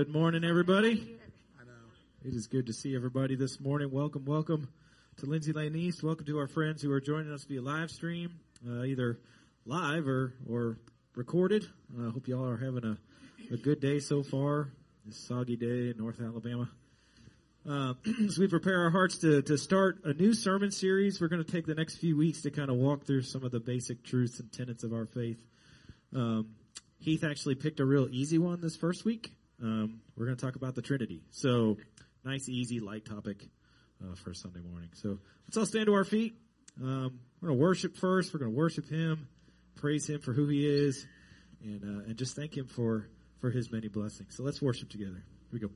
Good morning, everybody. It is good to see everybody this morning. Welcome, welcome to Lindsay Lane East. Welcome to our friends who are joining us via live stream, uh, either live or, or recorded. I uh, hope y'all are having a, a good day so far. This soggy day in North Alabama. Uh, as we prepare our hearts to, to start a new sermon series, we're going to take the next few weeks to kind of walk through some of the basic truths and tenets of our faith. Um, Heath actually picked a real easy one this first week. Um, we're going to talk about the Trinity. So, nice, easy, light topic uh, for Sunday morning. So, let's all stand to our feet. Um, we're going to worship first. We're going to worship Him, praise Him for who He is, and uh, and just thank Him for for His many blessings. So, let's worship together. Here we go.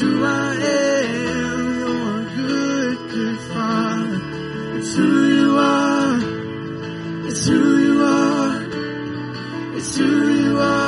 It's who I am. You're good, good father. It's who you are. It's who you are. It's who you are.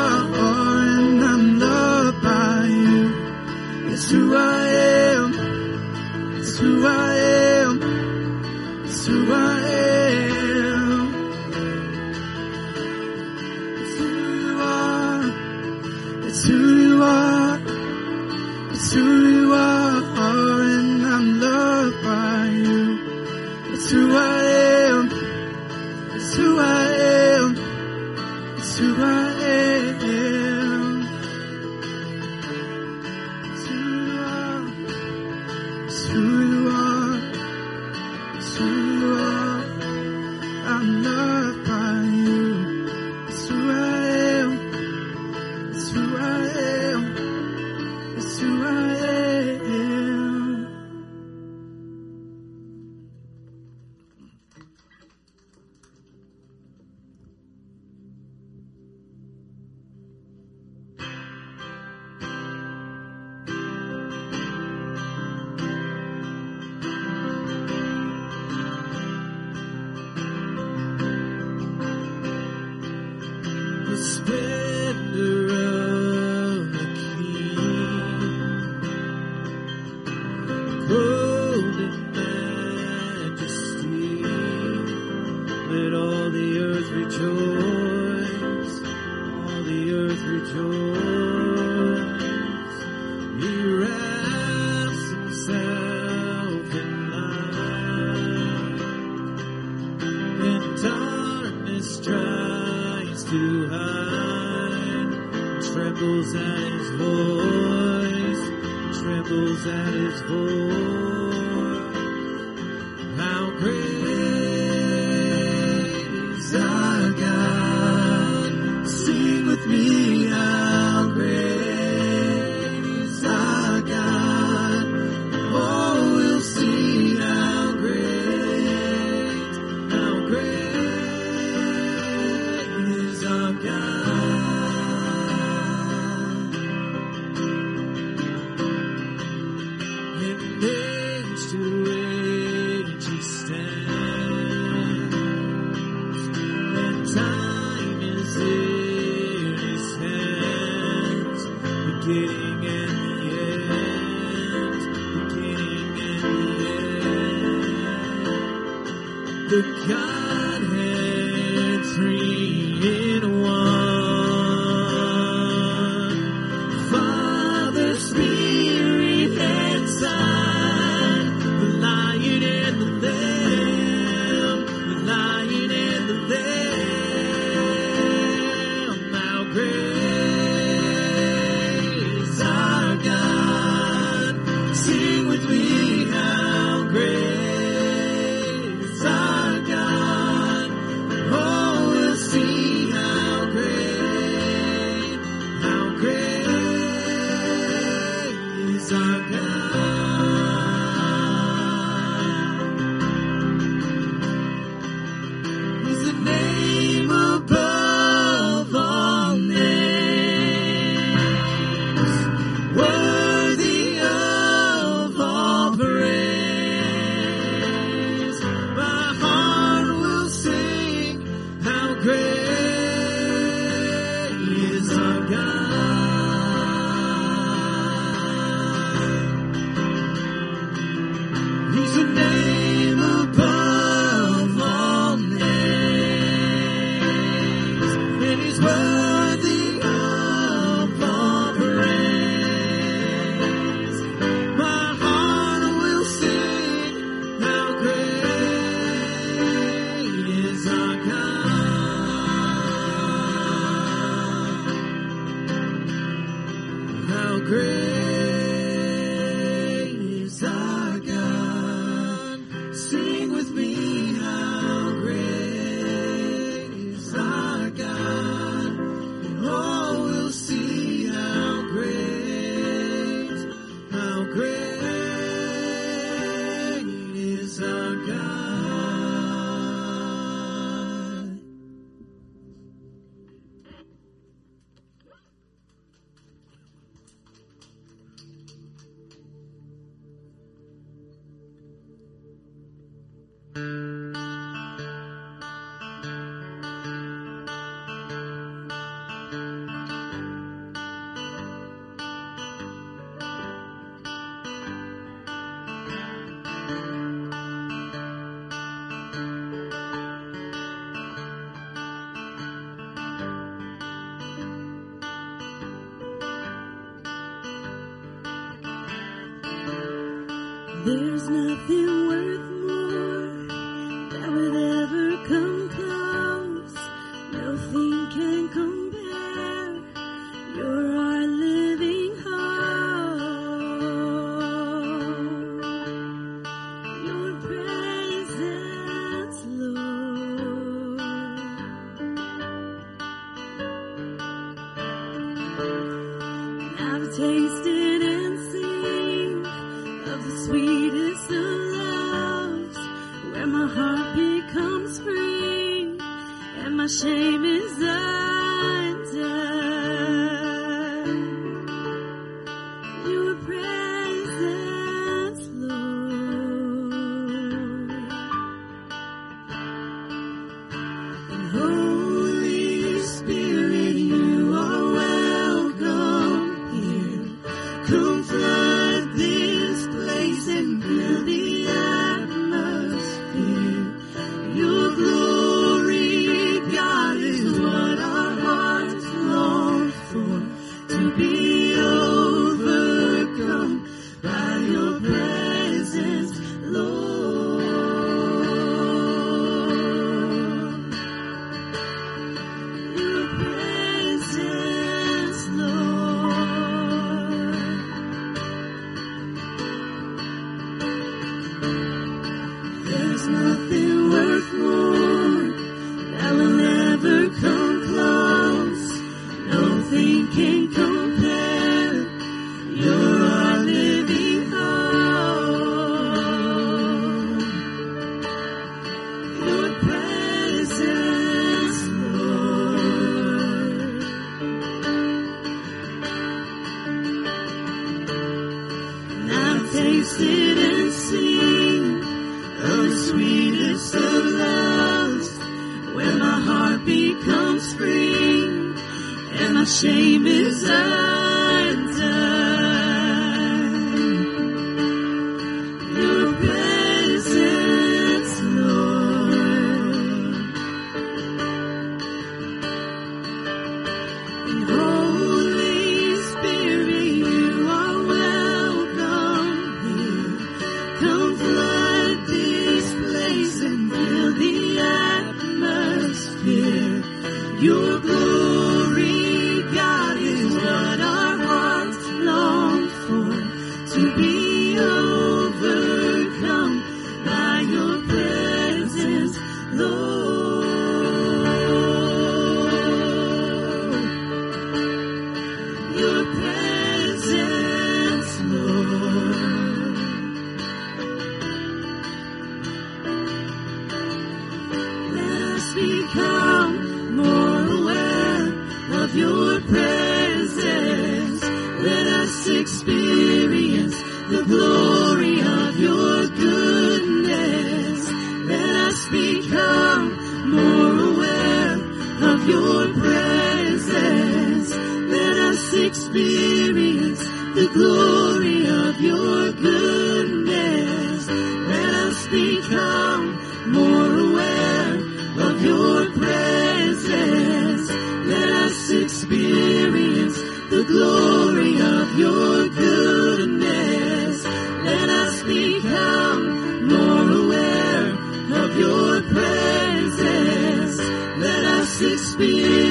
Let us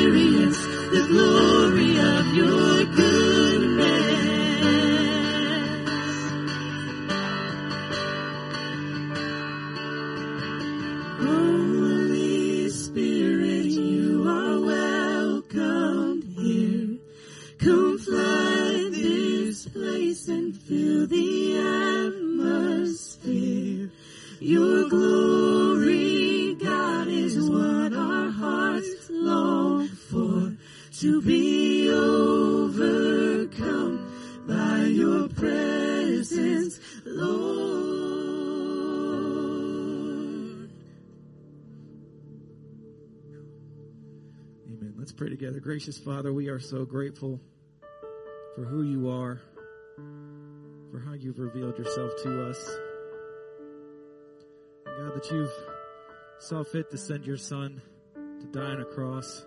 Gracious Father, we are so grateful for who you are, for how you've revealed yourself to us. God, that you've saw fit to send your Son to die on a cross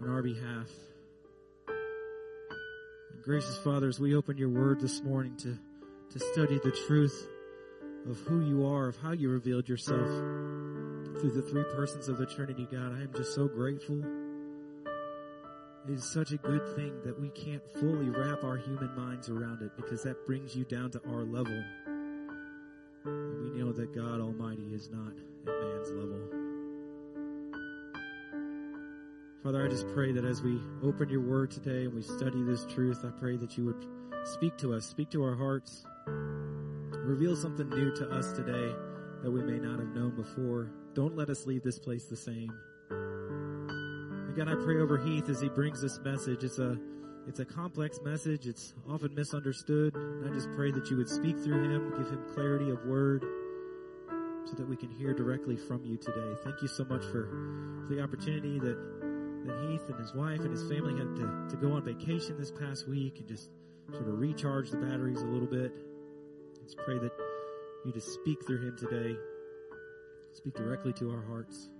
on our behalf. And gracious Father, as we open your word this morning to, to study the truth of who you are, of how you revealed yourself through the three persons of the Trinity, God, I am just so grateful. It is such a good thing that we can't fully wrap our human minds around it because that brings you down to our level. And we know that God Almighty is not at man's level. Father, I just pray that as we open your word today and we study this truth, I pray that you would speak to us, speak to our hearts, reveal something new to us today that we may not have known before. Don't let us leave this place the same. Again, I pray over Heath as he brings this message. It's a it's a complex message. It's often misunderstood. I just pray that you would speak through him, give him clarity of word, so that we can hear directly from you today. Thank you so much for, for the opportunity that that Heath and his wife and his family had to, to go on vacation this past week and just sort of recharge the batteries a little bit. Let's pray that you just speak through him today. Speak directly to our hearts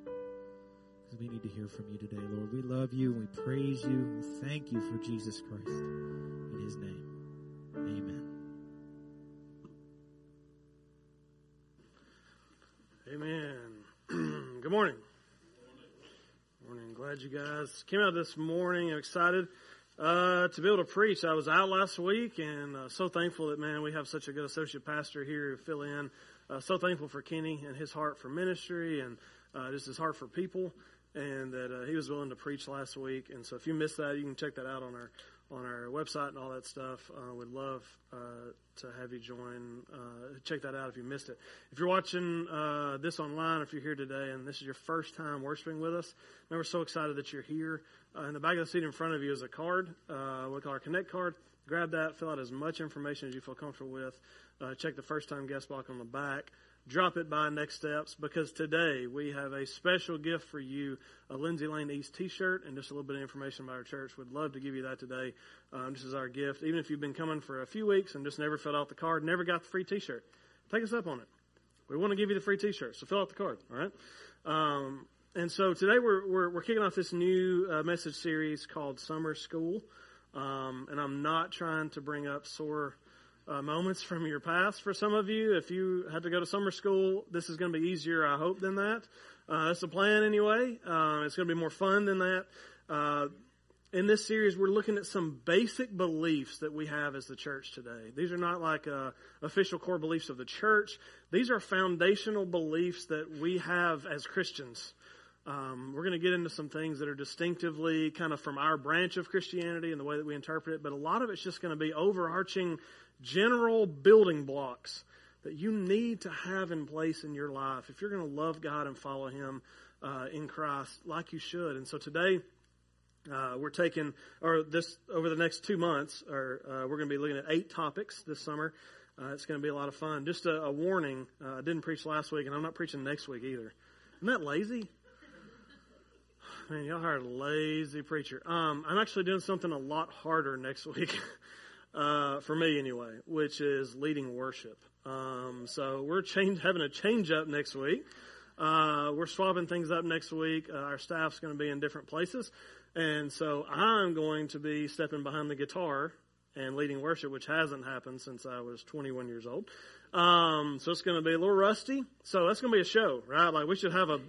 we need to hear from you today, Lord. We love you we praise you. We thank you for Jesus Christ. In his name, amen. Amen. Good morning. Good Morning. Glad you guys came out this morning. I'm excited uh, to be able to preach. I was out last week and uh, so thankful that, man, we have such a good associate pastor here to fill in. Uh, so thankful for Kenny and his heart for ministry and uh, just his heart for people and that uh, he was willing to preach last week. And so if you missed that, you can check that out on our on our website and all that stuff. Uh, would love uh, to have you join. Uh, check that out if you missed it. If you're watching uh, this online, if you're here today and this is your first time worshiping with us, man, we're so excited that you're here. Uh, in the back of the seat in front of you is a card. Uh, we call our Connect card. Grab that, fill out as much information as you feel comfortable with. check the first time guest block on the back drop it by Next Steps because today we have a special gift for you a Lindsay Lane East t shirt and just a little bit of information about our church. We'd love to give you that today. Um, this is our gift. Even if you've been coming for a few weeks and just never filled out the card, never got the free t shirt, take us up on it. We want to give you the free t shirt, so fill out the card, all right? Um, and so today we're, we're, we're, kicking off this new uh, message series called Summer School. Um, and I'm not trying to bring up sore uh, moments from your past for some of you. If you had to go to summer school, this is going to be easier, I hope, than that. Uh, that's the plan anyway. Uh, it's going to be more fun than that. Uh, in this series, we're looking at some basic beliefs that we have as the church today. These are not like uh, official core beliefs of the church. These are foundational beliefs that we have as Christians. Um, we're going to get into some things that are distinctively kind of from our branch of Christianity and the way that we interpret it, but a lot of it's just going to be overarching general building blocks that you need to have in place in your life if you're going to love God and follow Him uh, in Christ like you should. And so today, uh, we're taking, or this over the next two months, or uh, we're going to be looking at eight topics this summer. Uh, it's going to be a lot of fun. Just a, a warning: uh, I didn't preach last week, and I'm not preaching next week either. Isn't that lazy? Man, y'all hired a lazy preacher. Um, I'm actually doing something a lot harder next week. uh, for me anyway, which is leading worship. Um, so we're change, having a change up next week. Uh, we're swapping things up next week. Uh, our staff's going to be in different places. And so I'm going to be stepping behind the guitar and leading worship, which hasn't happened since I was 21 years old. Um, so it's going to be a little rusty. So that's going to be a show, right? Like we should have a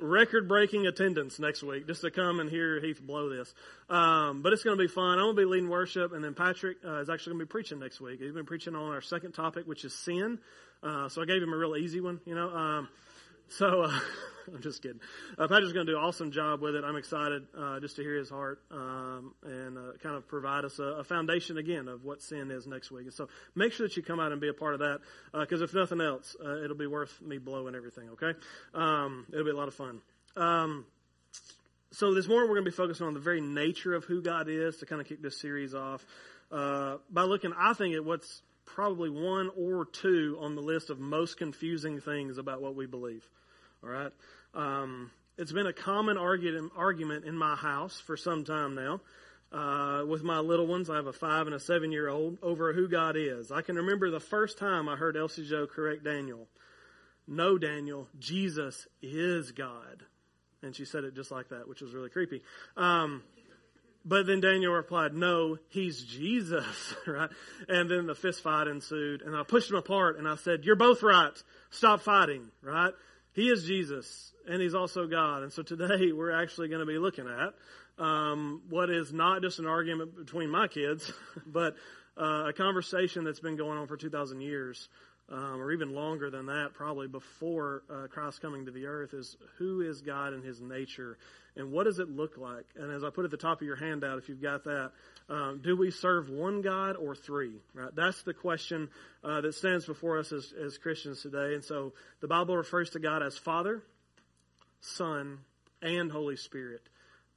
record breaking attendance next week just to come and hear Heath blow this. Um, but it's going to be fun. I'm going to be leading worship, and then Patrick uh, is actually going to be preaching next week. He's been preaching on our second topic, which is sin. Uh, so I gave him a real easy one, you know. Um, so uh, I'm just kidding. Uh, Patrick's going to do an awesome job with it. I'm excited uh, just to hear his heart um, and uh, kind of provide us a, a, foundation again of what sin is next week. And so make sure that you come out and be a part of that because uh, if nothing else, uh, it'll be worth me blowing everything. Okay, um, it'll be a lot of fun. Um, so this morning we're going to be focusing on the very nature of who God is to kind of kick this series off uh, by looking, I think, at what's probably one or two on the list of most confusing things about what we believe. All right. Um, it's been a common argument, argument in my house for some time now. Uh, with my little ones, I have a five and a seven year old, over who God is. I can remember the first time I heard Elsie Joe correct Daniel. No, Daniel, Jesus is God. And she said it just like that, which was really creepy. Um, but then Daniel replied, No, he's Jesus, right? And then the fist fight ensued, and I pushed them apart and I said, You're both right. Stop fighting, right? He is Jesus, and He's also God. And so today we're actually going to be looking at um, what is not just an argument between my kids, but uh, a conversation that's been going on for 2,000 years, um, or even longer than that, probably before uh, Christ coming to the earth, is who is God and His nature, and what does it look like? And as I put at the top of your handout, if you've got that, um, do we serve one God or three? Right? That's the question uh, that stands before us as, as Christians today. And so the Bible refers to God as Father, Son, and Holy Spirit.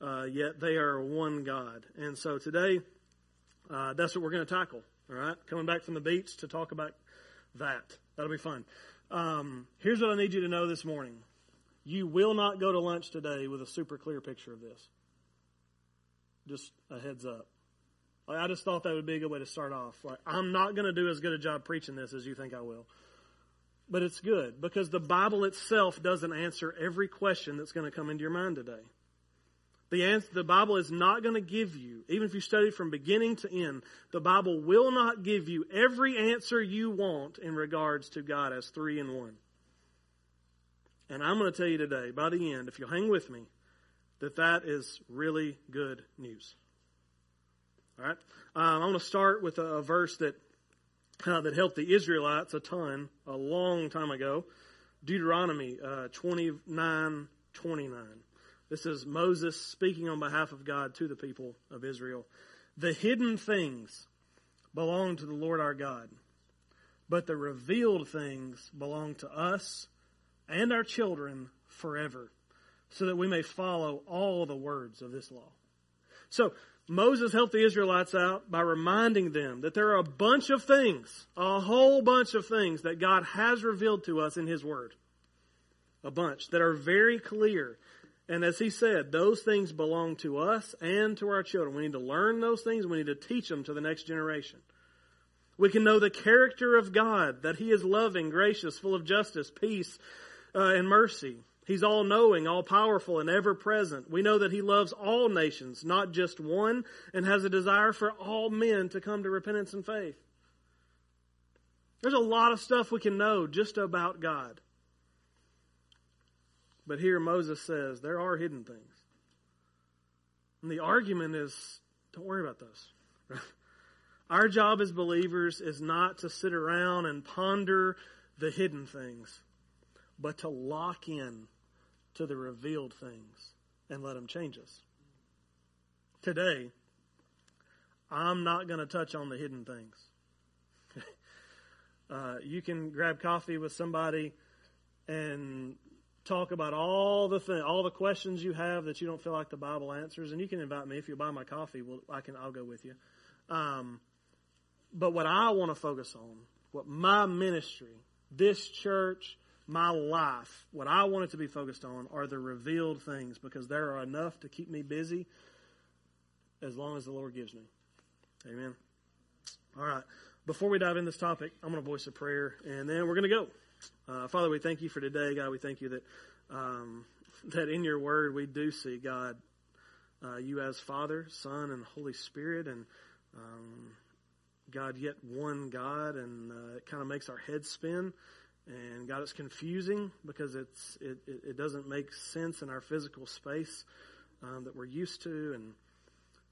Uh, yet they are one God. And so today, uh, that's what we're going to tackle. All right, coming back from the beach to talk about that. That'll be fun. Um, here's what I need you to know this morning. You will not go to lunch today with a super clear picture of this. Just a heads up. Like, I just thought that would be a good way to start off. Like, I'm not going to do as good a job preaching this as you think I will. But it's good because the Bible itself doesn't answer every question that's going to come into your mind today. The, answer, the Bible is not going to give you, even if you study from beginning to end, the Bible will not give you every answer you want in regards to God as three in one. And I'm going to tell you today, by the end, if you'll hang with me, that that is really good news. All right, um, I'm going to start with a, a verse that uh, that helped the Israelites a ton a long time ago. Deuteronomy uh, 29, 29. This is Moses speaking on behalf of God to the people of Israel. The hidden things belong to the Lord our God, but the revealed things belong to us and our children forever, so that we may follow all the words of this law. So, Moses helped the Israelites out by reminding them that there are a bunch of things, a whole bunch of things that God has revealed to us in His Word. A bunch that are very clear. And as he said, those things belong to us and to our children. We need to learn those things. We need to teach them to the next generation. We can know the character of God, that He is loving, gracious, full of justice, peace, uh, and mercy. He's all knowing, all powerful, and ever present. We know that He loves all nations, not just one, and has a desire for all men to come to repentance and faith. There's a lot of stuff we can know just about God. But here Moses says there are hidden things. And the argument is don't worry about those. Our job as believers is not to sit around and ponder the hidden things, but to lock in to the revealed things and let them change us. Today, I'm not going to touch on the hidden things. uh, you can grab coffee with somebody and talk about all the thing, all the questions you have that you don't feel like the Bible answers, and you can invite me if you buy my coffee. Well, I can. I'll go with you. Um, but what I want to focus on, what my ministry, this church, my life, what I want it to be focused on are the revealed things because there are enough to keep me busy as long as the Lord gives me. Amen. All right. Before we dive in this topic, I'm going to voice a prayer and then we're going to go. Uh, Father, we thank you for today, God. We thank you that um, that in your word we do see God, uh, you as Father, Son, and Holy Spirit, and um, God, yet one God, and uh, it kind of makes our heads spin. And God, it's confusing because it's it, it, doesn't make sense in our physical space um, that we're used to, and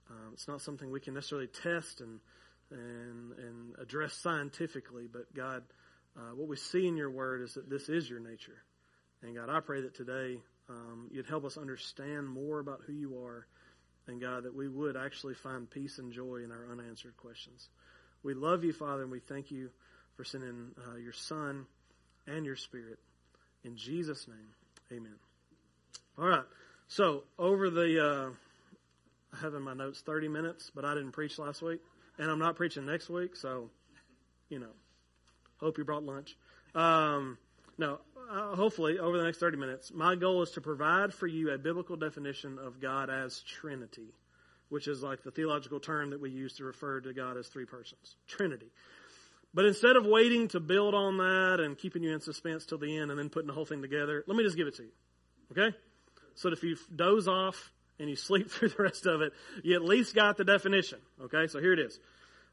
um, it's not something we can necessarily test and and and address scientifically. But God, uh, what we see in your Word is that this is your nature, and God, I pray that today um, you'd help us understand more about who you are, and God, that we would actually find peace and joy in our unanswered questions. We love you, Father, and we thank you for sending uh, your Son and your spirit. In Jesus' name, amen. All right. So, over the, uh, I have in my notes 30 minutes, but I didn't preach last week, and I'm not preaching next week, so, you know, hope you brought lunch. Um, uh, hopefully, over the next 30 minutes, my goal is to provide for you a biblical definition of God as Trinity, which is like the theological term that we use to refer to God as three persons Trinity. But instead of waiting to build on that and keeping you in suspense till the end and then putting the whole thing together, let me just give it to you. Okay? So that if you doze off and you sleep through the rest of it, you at least got the definition. Okay? So here it is.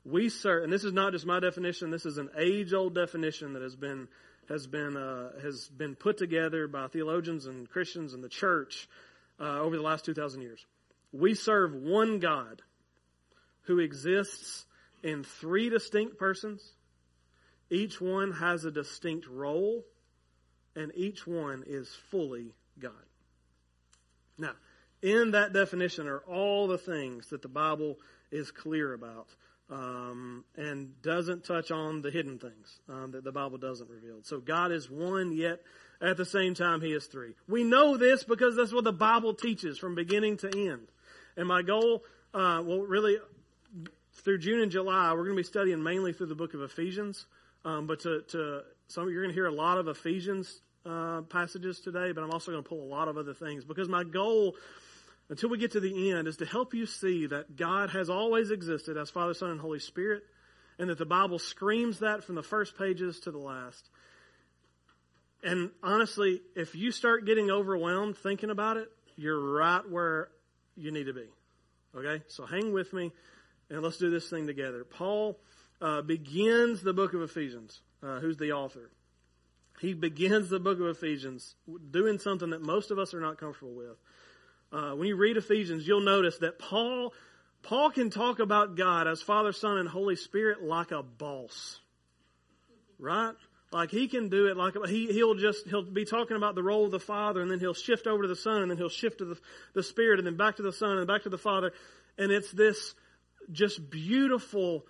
We serve, and this is not just my definition. This is an age-old definition that has been has been uh, has been put together by theologians and Christians and the church uh, over the last two thousand years. We serve one God who exists in three distinct persons each one has a distinct role, and each one is fully God. Now, in that definition are all the things that the Bible is clear about um, and doesn't touch on the hidden things um, that the Bible doesn't reveal. So God is one, yet at the same time He is three. We know this because that's what the Bible teaches from beginning to end. And my goal, uh, well, really, through June and July, we're going to be studying mainly through the book of Ephesians. Um, but to, to some, you're going to hear a lot of Ephesians uh, passages today, but I'm also going to pull a lot of other things because my goal until we get to the end is to help you see that God has always existed as Father, Son, and Holy Spirit, and that the Bible screams that from the first pages to the last. And honestly, if you start getting overwhelmed thinking about it, you're right where you need to be. Okay? So hang with me and let's do this thing together. Paul uh, begins the book of Ephesians. Uh, who's the author? He begins the book of Ephesians doing something that most of us are not comfortable with. Uh, when you read Ephesians, you'll notice that Paul Paul can talk about God as Father, Son, and Holy Spirit like a boss, right? Like he can do it like he he'll just he'll be talking about the role of the Father, and then he'll shift over to the Son, and then he'll shift to the the Spirit, and then back to the Son, and back to the Father, and it's this just beautiful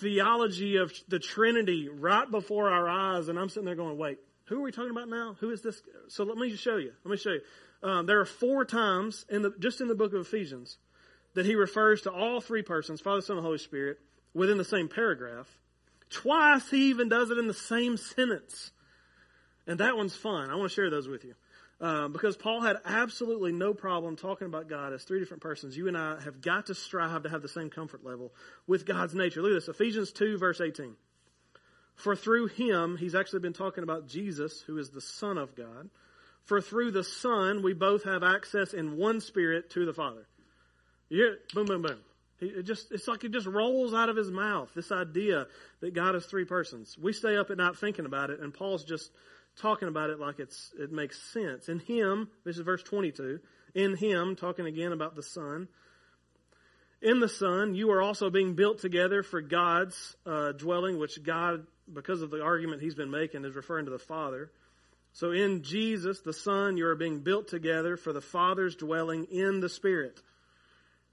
theology of the Trinity right before our eyes, and I'm sitting there going, wait, who are we talking about now? Who is this? So let me just show you. Let me show you. Um, there are four times in the just in the book of Ephesians that he refers to all three persons, Father, Son, and Holy Spirit, within the same paragraph. Twice he even does it in the same sentence. And that one's fun. I want to share those with you. Um, because Paul had absolutely no problem talking about God as three different persons. You and I have got to strive to have the same comfort level with God's nature. Look at this Ephesians 2, verse 18. For through him, he's actually been talking about Jesus, who is the Son of God. For through the Son, we both have access in one spirit to the Father. You? Boom, boom, boom. It just, it's like it just rolls out of his mouth, this idea that God is three persons. We stay up at night thinking about it, and Paul's just talking about it like it's it makes sense. In him, this is verse 22. In him, talking again about the Son. In the Son, you are also being built together for God's uh, dwelling, which God, because of the argument he's been making, is referring to the Father. So in Jesus, the Son, you are being built together for the Father's dwelling in the Spirit.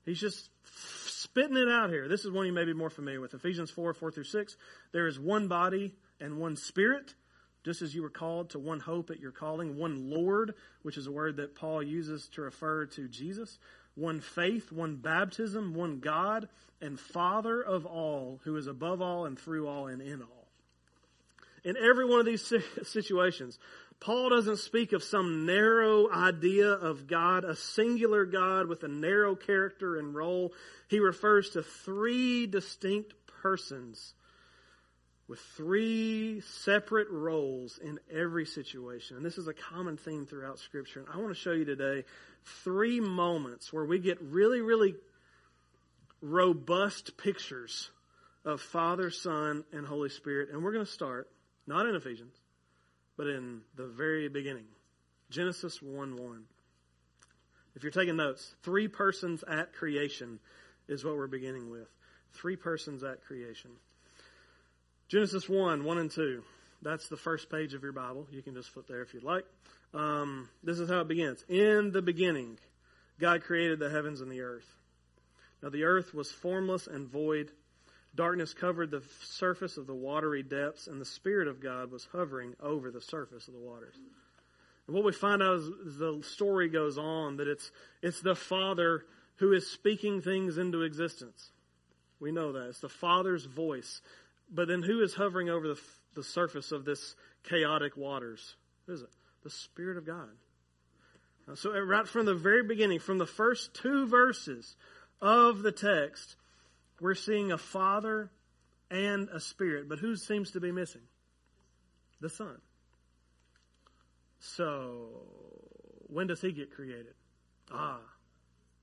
He's just spitting it out here. This is one you may be more familiar with. Ephesians 4, 4 through 6. There is one body and one Spirit just as you were called to one hope at your calling, one Lord, which is a word that Paul uses to refer to Jesus, one faith, one baptism, one God, and Father of all, who is above all and through all and in all. In every one of these situations, Paul doesn't speak of some narrow idea of God, a singular God with a narrow character and role. He refers to three distinct persons with three separate roles in every situation. And this is a common theme throughout Scripture. And I want to show you today three moments where we get really, really robust pictures of Father, Son, and Holy Spirit. And we're going to start not in Ephesians, but in the very beginning Genesis 1 1. If you're taking notes, three persons at creation is what we're beginning with. Three persons at creation. Genesis 1, 1 and 2. That's the first page of your Bible. You can just flip there if you'd like. Um, this is how it begins. In the beginning, God created the heavens and the earth. Now the earth was formless and void. Darkness covered the surface of the watery depths, and the Spirit of God was hovering over the surface of the waters. And what we find out as the story goes on that it's it's the Father who is speaking things into existence. We know that. It's the Father's voice but then who is hovering over the, the surface of this chaotic waters? Who is it? The Spirit of God. So, right from the very beginning, from the first two verses of the text, we're seeing a Father and a Spirit. But who seems to be missing? The Son. So, when does he get created? Ah,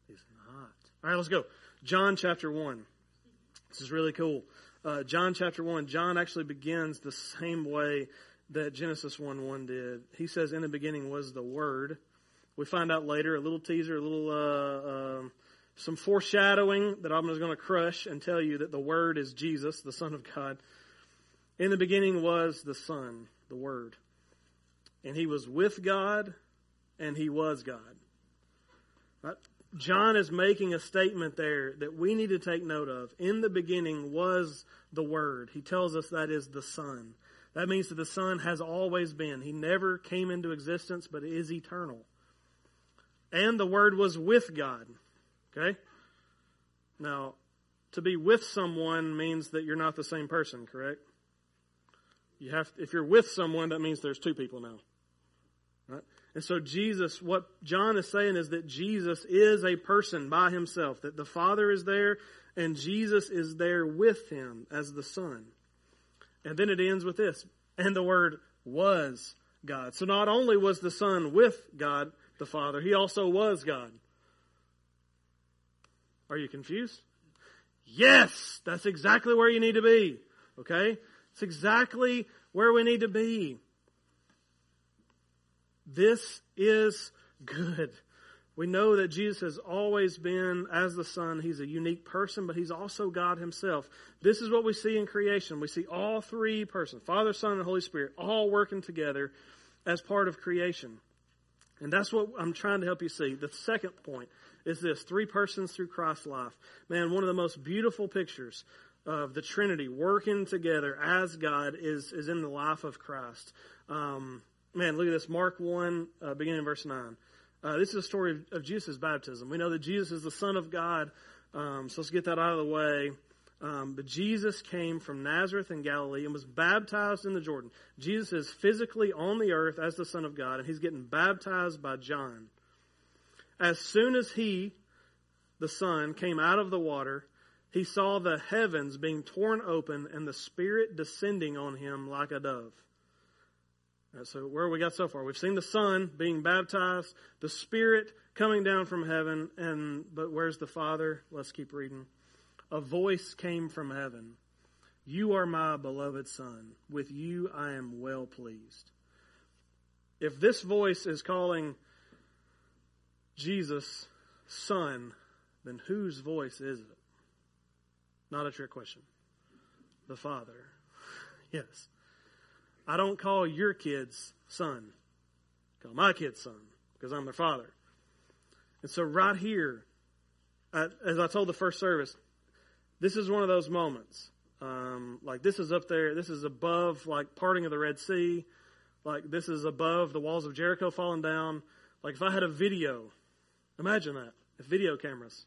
he's not. All right, let's go. John chapter 1. This is really cool uh, John chapter 1, John actually begins the same way that Genesis 1 1 did. He says, In the beginning was the Word. We find out later, a little teaser, a little, uh, uh, some foreshadowing that I'm just going to crush and tell you that the Word is Jesus, the Son of God. In the beginning was the Son, the Word. And He was with God, and He was God. John is making a statement there that we need to take note of. In the beginning was the Word. He tells us that is the Son. That means that the Son has always been. He never came into existence, but is eternal. And the Word was with God. Okay? Now, to be with someone means that you're not the same person, correct? You have, if you're with someone, that means there's two people now. Right? And so Jesus, what John is saying is that Jesus is a person by himself, that the Father is there and Jesus is there with him as the Son. And then it ends with this, and the Word was God. So not only was the Son with God the Father, he also was God. Are you confused? Yes, that's exactly where you need to be. Okay? It's exactly where we need to be. This is good. We know that Jesus has always been, as the Son, He's a unique person, but He's also God Himself. This is what we see in creation. We see all three persons, Father, Son, and Holy Spirit, all working together as part of creation. And that's what I'm trying to help you see. The second point is this three persons through Christ's life. Man, one of the most beautiful pictures of the Trinity working together as God is, is in the life of Christ. Um, man, look at this. Mark 1, uh, beginning in verse 9. Uh, this is a story of, of Jesus' baptism. We know that Jesus is the Son of God, um, so let's get that out of the way. Um, but Jesus came from Nazareth in Galilee and was baptized in the Jordan. Jesus is physically on the earth as the Son of God, and he's getting baptized by John. As soon as he, the Son, came out of the water, he saw the heavens being torn open and the Spirit descending on him like a dove. Right, so where we got so far? We've seen the Son being baptized, the Spirit coming down from heaven, and but where's the Father? Let's keep reading a voice came from heaven You are my beloved Son. With you I am well pleased. If this voice is calling Jesus Son, then whose voice is it? Not a trick question. The Father. Yes. I don't call your kids son. I call my kids son because I'm their father. And so right here, as I told the first service, this is one of those moments. Um, like this is up there. This is above like parting of the Red Sea. Like this is above the walls of Jericho falling down. Like if I had a video, imagine that. If video cameras,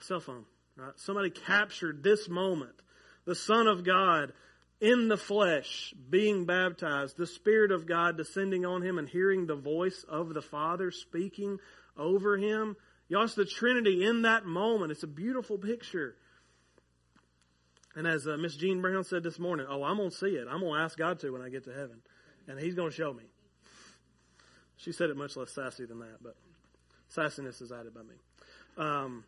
cell phone, right? Somebody captured this moment. The Son of God in the flesh being baptized, the Spirit of God descending on him and hearing the voice of the Father speaking over him. Y'all, it's the Trinity in that moment. It's a beautiful picture. And as uh, Miss Jean Brown said this morning, oh, I'm going to see it. I'm going to ask God to when I get to heaven. And He's going to show me. She said it much less sassy than that, but sassiness is added by me. Um,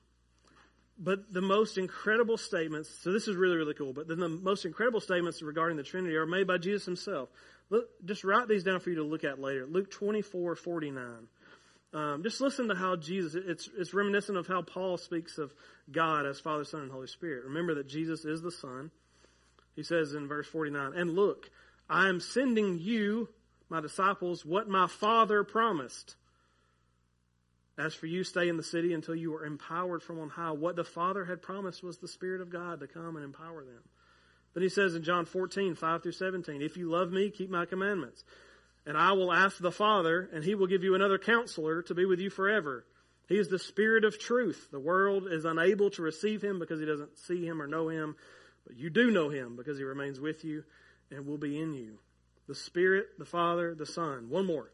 but the most incredible statements, so this is really, really cool, but then the most incredible statements regarding the Trinity are made by Jesus himself. Look, just write these down for you to look at later. Luke 24, 49. Um, just listen to how Jesus, it's, it's reminiscent of how Paul speaks of God as Father, Son, and Holy Spirit. Remember that Jesus is the Son. He says in verse 49, And look, I am sending you, my disciples, what my Father promised. As for you, stay in the city until you are empowered from on high. What the Father had promised was the Spirit of God to come and empower them. Then he says in John 14, 5 through 17, If you love me, keep my commandments. And I will ask the Father, and he will give you another counselor to be with you forever. He is the Spirit of truth. The world is unable to receive him because he doesn't see him or know him, but you do know him because he remains with you and will be in you. The Spirit, the Father, the Son. One more,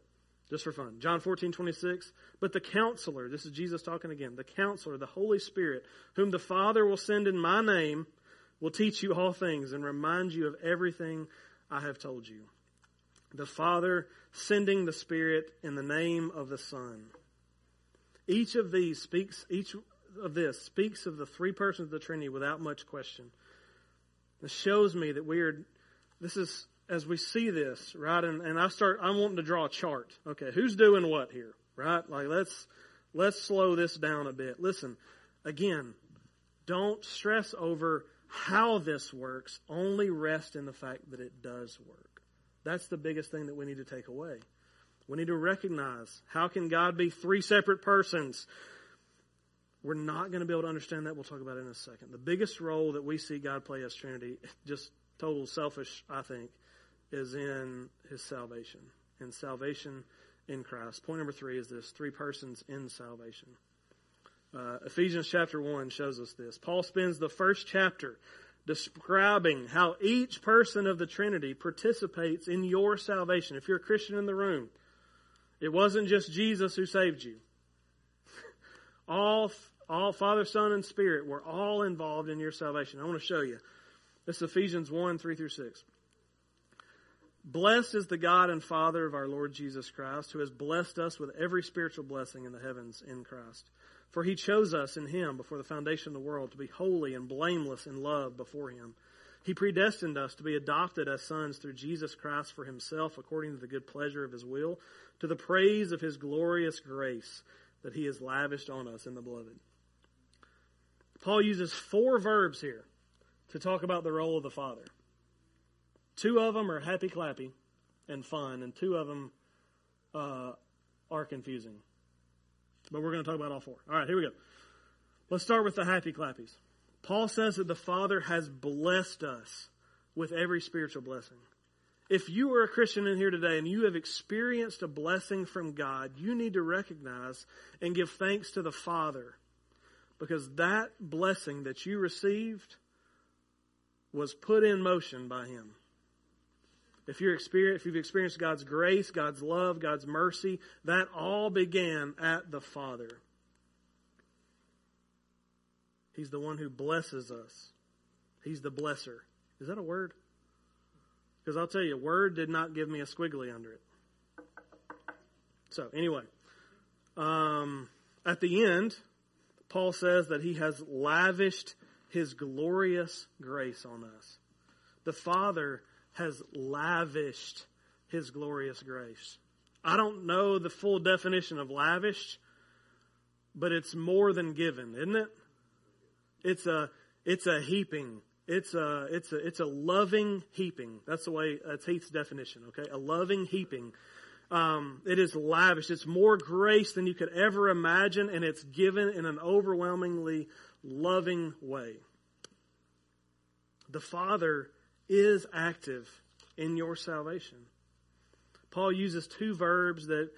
just for fun. John 14, 26. But the counselor, this is Jesus talking again, the counselor, the Holy Spirit, whom the Father will send in my name, will teach you all things and remind you of everything I have told you the Father sending the Spirit in the name of the Son. Each of these speaks, each of this speaks of the three persons of the Trinity without much question. This shows me that we are, this is, as we see this, right, and, and I start, I'm wanting to draw a chart. Okay, who's doing what here, right? Like, let's, let's slow this down a bit. Listen, again, don't stress over how this works, only rest in the fact that it does work. That's the biggest thing that we need to take away. We need to recognize how can God be three separate persons? We're not going to be able to understand that. We'll talk about it in a second. The biggest role that we see God play as Trinity, just total selfish, I think, is in his salvation. And salvation in Christ. Point number three is this three persons in salvation. Uh, Ephesians chapter 1 shows us this. Paul spends the first chapter describing how each person of the Trinity participates in your salvation. If you're a Christian in the room, it wasn't just Jesus who saved you. All, all Father, Son, and Spirit were all involved in your salvation. I want to show you. This is Ephesians 1, 3 through 6. Blessed is the God and Father of our Lord Jesus Christ, who has blessed us with every spiritual blessing in the heavens in Christ for he chose us in him before the foundation of the world to be holy and blameless in love before him. He predestined us to be adopted as sons through Jesus Christ for himself, according to the good pleasure of his will, to the praise of his glorious grace that he has lavished on us in the beloved. Paul uses four verbs here to talk about the role of the Father. Two of them are happy clappy and fun, and two of them uh, are confusing. but we're going to talk about all four. All right, here we go. Let's start with the happy clappies. Paul says that the Father has blessed us with every spiritual blessing. If you are a Christian in here today and you have experienced a blessing from God, you need to recognize and give thanks to the Father because that blessing that you received was put in motion by Him. If you're experience, if you've experienced God's grace, God's love, God's mercy, that all began at the Father. He's the one who blesses us. He's the blesser. Is that a word? Because I'll tell you, word did not give me a squiggly under it. So, anyway, um, at the end, Paul says that he has lavished his glorious grace on us. The Father has lavished his glorious grace. I don't know the full definition of lavished, but it's more than given, isn't it? It's a it's a heaping. It's a it's a it's a loving heaping. That's the way that's Heath's definition. Okay, a loving heaping. Um, it is lavish. It's more grace than you could ever imagine, and it's given in an overwhelmingly loving way. The Father is active in your salvation. Paul uses two verbs that,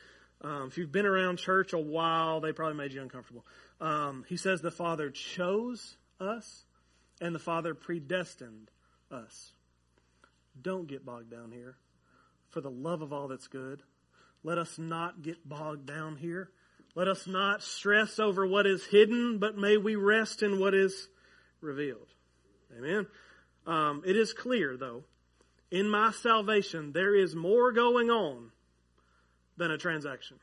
um, if you've been around church a while, they probably made you uncomfortable. Um, he says the Father chose us and the Father predestined us. Don't get bogged down here. For the love of all that's good, let us not get bogged down here. Let us not stress over what is hidden, but may we rest in what is revealed. Amen. Um, it is clear, though, in my salvation, there is more going on than a transaction.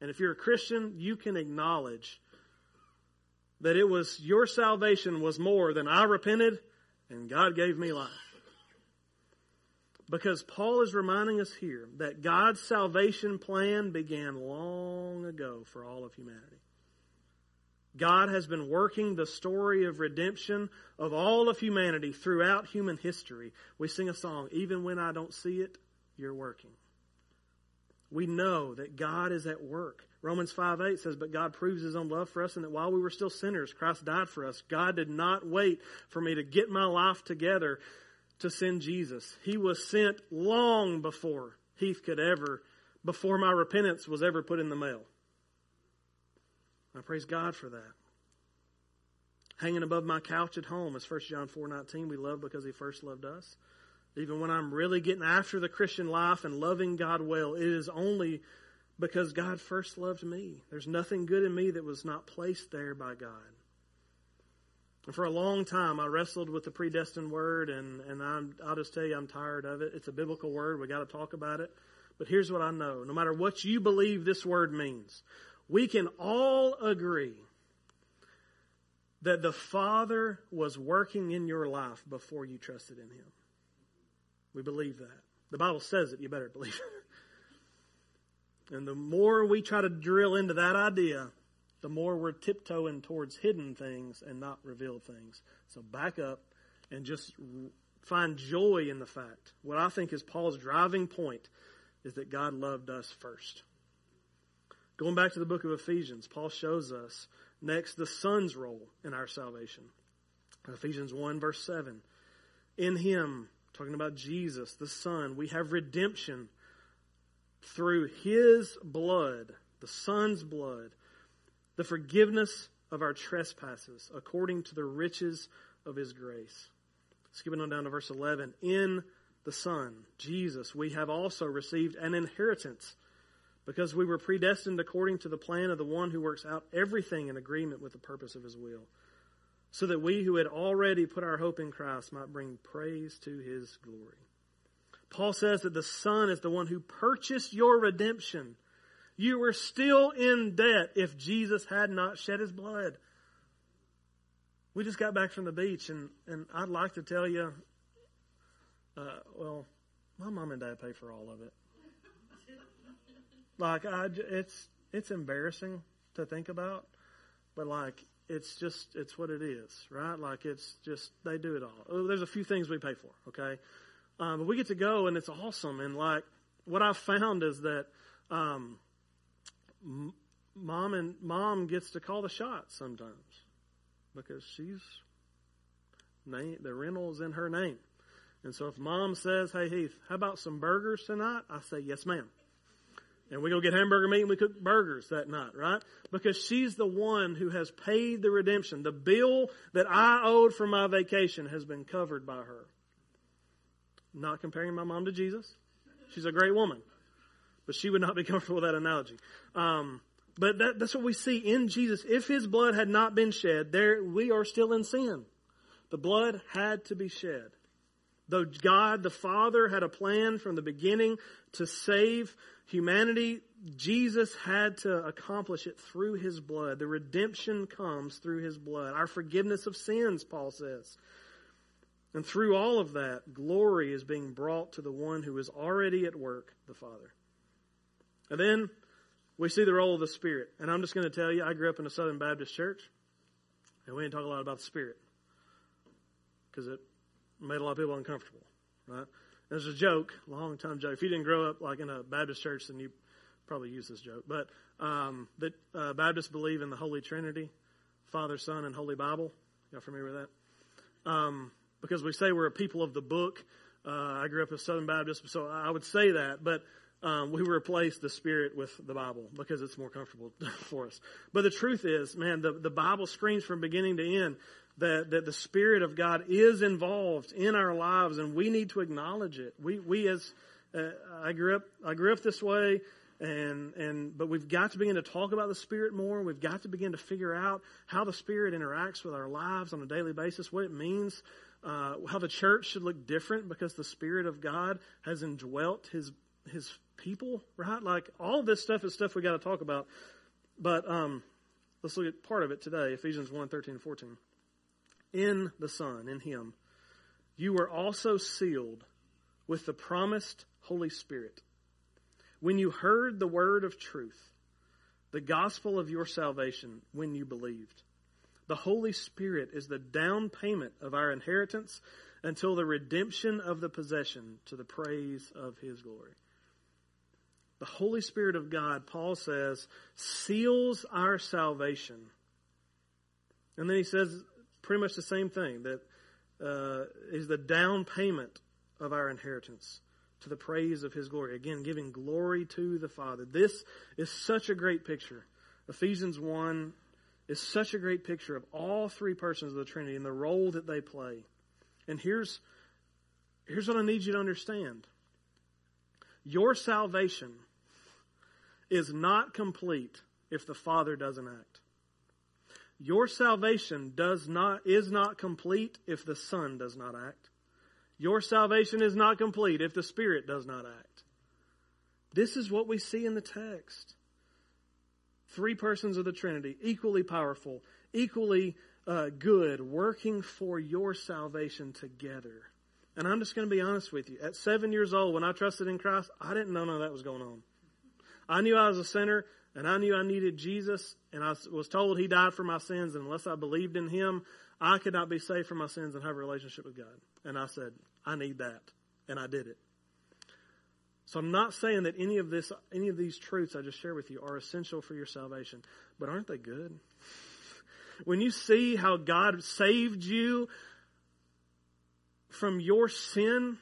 And if you're a Christian, you can acknowledge that it was your salvation was more than I repented and God gave me life. Because Paul is reminding us here that God's salvation plan began long ago for all of humanity. God has been working the story of redemption of all of humanity throughout human history. We sing a song, even when I don't see it, you're working. We know that God is at work. Romans 5 8 says, But God proves his own love for us, and that while we were still sinners, Christ died for us. God did not wait for me to get my life together to send Jesus. He was sent long before Heath could ever, before my repentance was ever put in the mail. I praise God for that. Hanging above my couch at home is 1 John 4:19. We love because he first loved us. Even when I'm really getting after the Christian life and loving God well, it is only because God first loved me. There's nothing good in me that was not placed there by God. And for a long time, I wrestled with the predestined word, and, and I'm, I'll just tell you, I'm tired of it. It's a biblical word. We got to talk about it. But here's what I know. No matter what you believe this word means, we can all agree that the Father was working in your life before you trusted in Him. We believe that. The Bible says it, you better believe it. And the more we try to drill into that idea, the more we're tiptoeing towards hidden things and not revealed things. So back up and just find joy in the fact. What I think is Paul's driving point is that God loved us first. Going back to the book of Ephesians, Paul shows us next the Son's role in our salvation. Ephesians 1, verse 7. In Him, talking about Jesus, the Son, we have redemption through His blood, the Son's blood, the forgiveness of our trespasses, according to the riches of His grace. Skipping on down to verse 11. In the Son, Jesus, we have also received an inheritance because we were predestined according to the plan of the one who works out everything in agreement with the purpose of his will, so that we who had already put our hope in Christ might bring praise to his glory. Paul says that the Son is the one who purchased your redemption. You were still in debt if Jesus had not shed his blood. We just got back from the beach, and, and I'd like to tell you, uh, well, my mom and dad pay for all of it. Like I, it's it's embarrassing to think about, but like it's just it's what it is, right? Like it's just they do it all. Oh, there's a few things we pay for, okay, um, but we get to go and it's awesome. And like what I've found is that um, m- mom and mom gets to call the shots sometimes because she's name the rental is in her name. And so if mom says, Hey Heath, how about some burgers tonight? I say, Yes, ma'am. And we go get hamburger meat and we cook burgers that night, right? Because she's the one who has paid the redemption. The bill that I owed for my vacation has been covered by her. Not comparing my mom to Jesus. She's a great woman. But she would not be comfortable with that analogy. Um, but that, that's what we see in Jesus. If his blood had not been shed, there we are still in sin. The blood had to be shed. Though God the Father had a plan from the beginning to save humanity, Jesus had to accomplish it through his blood. The redemption comes through his blood. Our forgiveness of sins, Paul says. And through all of that, glory is being brought to the one who is already at work, the Father. And then we see the role of the Spirit. And I'm just going to tell you, I grew up in a Southern Baptist church, and we didn't talk a lot about the Spirit because it made a lot of people uncomfortable, right? There's a joke, long time joke. If you didn't grow up like in a Baptist church, then you probably use this joke. But um, that uh, Baptists believe in the Holy Trinity, Father, Son, and Holy Bible. Y'all familiar with that? Um, because we say we're a people of the book. Uh, I grew up a Southern Baptist, so I would say that. But um, we replace the Spirit with the Bible because it's more comfortable for us. But the truth is, man, the, the Bible screams from beginning to end that, that the Spirit of God is involved in our lives, and we need to acknowledge it. We, we as uh, I grew up, I grew up this way, and and but we've got to begin to talk about the Spirit more. We've got to begin to figure out how the Spirit interacts with our lives on a daily basis, what it means. Uh, how the church should look different because the Spirit of God has indwelt His His people, right? Like all this stuff is stuff we got to talk about. But um, let's look at part of it today, Ephesians 1, 13 and 14 in the Son, in Him, you were also sealed with the promised Holy Spirit. When you heard the word of truth, the gospel of your salvation, when you believed, the Holy Spirit is the down payment of our inheritance until the redemption of the possession to the praise of His glory. The Holy Spirit of God, Paul says, seals our salvation. And then he says pretty much the same thing that uh, is the down payment of our inheritance to the praise of his glory. Again, giving glory to the Father. This is such a great picture. Ephesians 1 is such a great picture of all three persons of the Trinity and the role that they play. And here's, here's what I need you to understand your salvation is not complete if the Father doesn't act. Your salvation does not, is not complete if the Son does not act. Your salvation is not complete if the Spirit does not act. This is what we see in the text. Three persons of the Trinity, equally powerful, equally uh, good, working for your salvation together. And I'm just going to be honest with you. At seven years old, when I trusted in Christ, I didn't know none of that was going on. I knew I was a sinner and I knew I needed Jesus, and I was told He died for my sins, and unless I believed in Him, I could not be saved from my sins and have a relationship with God. And I said, I need that, and I did it. So I'm not saying that any of this, any of these truths I just shared with you are essential for your salvation, but aren't they good? When you see how God saved you from your sin,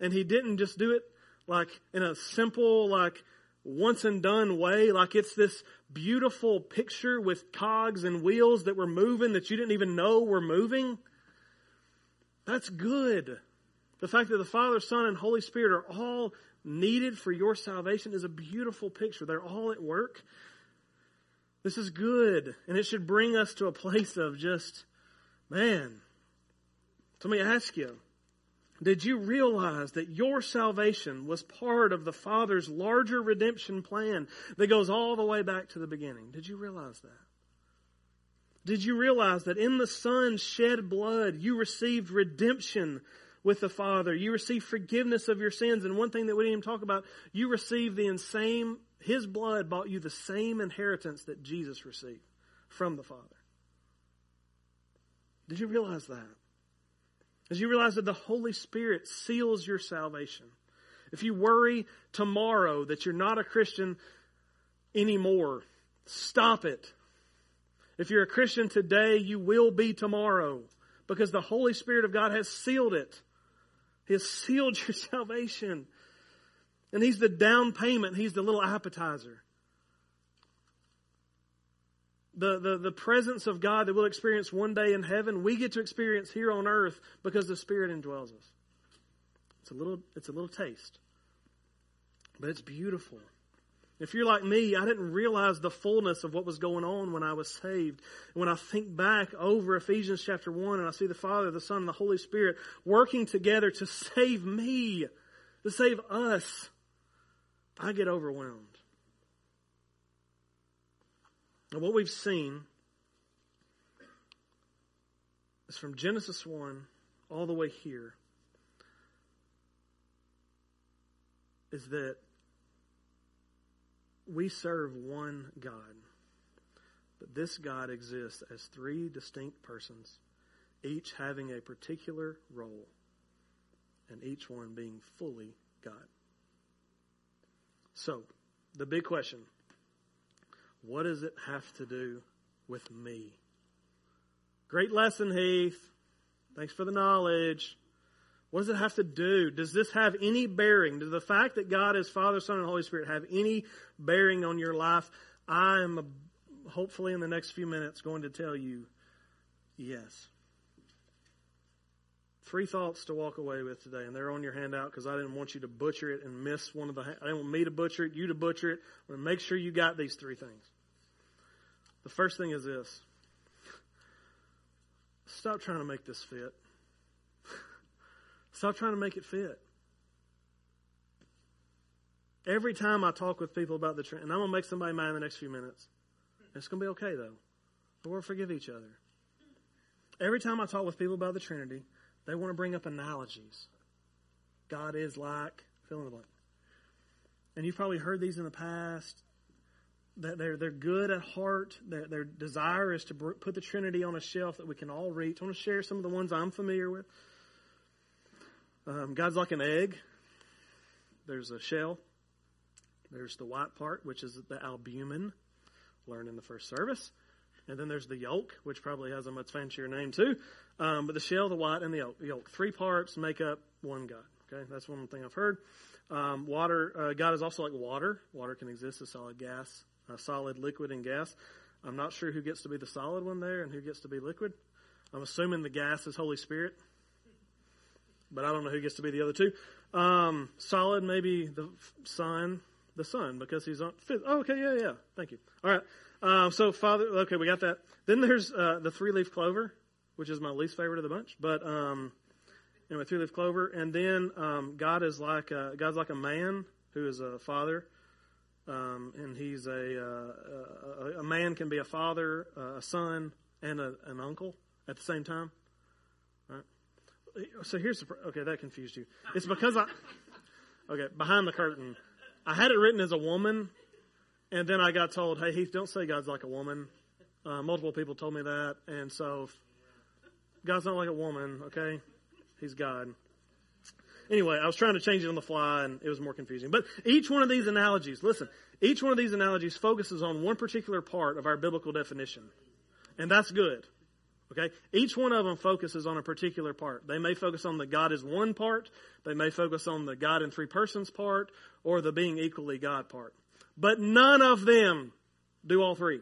and He didn't just do it like in a simple, like, once and done way, like it's this beautiful picture with cogs and wheels that were moving that you didn't even know were moving. That's good. The fact that the Father, Son, and Holy Spirit are all needed for your salvation is a beautiful picture. They're all at work. This is good, and it should bring us to a place of just, man. Let me ask you did you realize that your salvation was part of the Father's larger redemption plan that goes all the way back to the beginning? Did you realize that? Did you realize that in the Son's shed blood, you received redemption with the Father? You received forgiveness of your sins. And one thing that we didn't even talk about, you received the same, His blood bought you the same inheritance that Jesus received from the Father. Did you realize that? As you realize that the Holy Spirit seals your salvation. If you worry tomorrow that you're not a Christian anymore, Stop it. If you're a Christian today, you will be tomorrow because the Holy Spirit of God has sealed it. He has sealed your salvation. And He's the down payment. He's the little appetizer. The, the, the presence of God that we'll experience one day in heaven, we get to experience here on earth because the Spirit indwells us. It's a little, it's a little taste. But it's beautiful. If you're like me, I didn't realize the fullness of what was going on when I was saved. When I think back over Ephesians chapter 1 and I see the Father, the Son, and the Holy Spirit working together to save me, to save us, I get overwhelmed. And what we've seen is from Genesis 1 all the way here is that we serve one God. But this God exists as three distinct persons, each having a particular role, and each one being fully God. So, the big question what does it have to do with me? Great lesson, Heath. Thanks for the knowledge. What does it have to do? Does this have any bearing? Does the fact that God is Father, Son, and Holy Spirit have any bearing on your life? I am hopefully in the next few minutes going to tell you yes. Three thoughts to walk away with today, and they're on your handout because I didn't want you to butcher it and miss one of the. I didn't want me to butcher it, you to butcher it. I to make sure you got these three things. The first thing is this: stop trying to make this fit. Stop trying to make it fit. Every time I talk with people about the Trinity, and I'm going to make somebody mad in the next few minutes. It's going to be okay, though. But we'll forgive each other. Every time I talk with people about the Trinity, they want to bring up analogies. God is like, fill in the blank. And you've probably heard these in the past. That they're, they're good at heart. Their, their desire is to put the Trinity on a shelf that we can all reach. I want to share some of the ones I'm familiar with. Um, God's like an egg. There's a shell. There's the white part, which is the albumin, learned in the first service. And then there's the yolk, which probably has a much fancier name too. Um, but the shell, the white, and the yolk. yolk. Three parts make up one God. Okay, that's one thing I've heard. Um, water, uh, God is also like water. Water can exist as solid gas, uh, solid, liquid, and gas. I'm not sure who gets to be the solid one there and who gets to be liquid. I'm assuming the gas is Holy Spirit but I don't know who gets to be the other two. Um, solid, maybe the sun, the sun, because he's on. Oh, okay, yeah, yeah. Thank you. All right. Um, so Father, okay, we got that. Then there's uh, the three leaf clover, which is my least favorite of the bunch. But um, anyway, three leaf clover, and then um, God is like a, God's like a man who is a father. Um, and he's a, uh, a, a man can be a father, uh, a son, and a, an uncle at the same time. Right? so here's the okay that confused you. It's because I okay behind the curtain. I had it written as a woman, and then I got told, "Hey Heath, don't say God's like a woman." Uh, multiple people told me that, and so God's not like a woman. Okay, He's God. Anyway, I was trying to change it on the fly, and it was more confusing. But each one of these analogies, listen, each one of these analogies focuses on one particular part of our biblical definition, and that's good. Okay? Each one of them focuses on a particular part. They may focus on the God is one part, they may focus on the God in three persons part, or the being equally God part. But none of them do all three.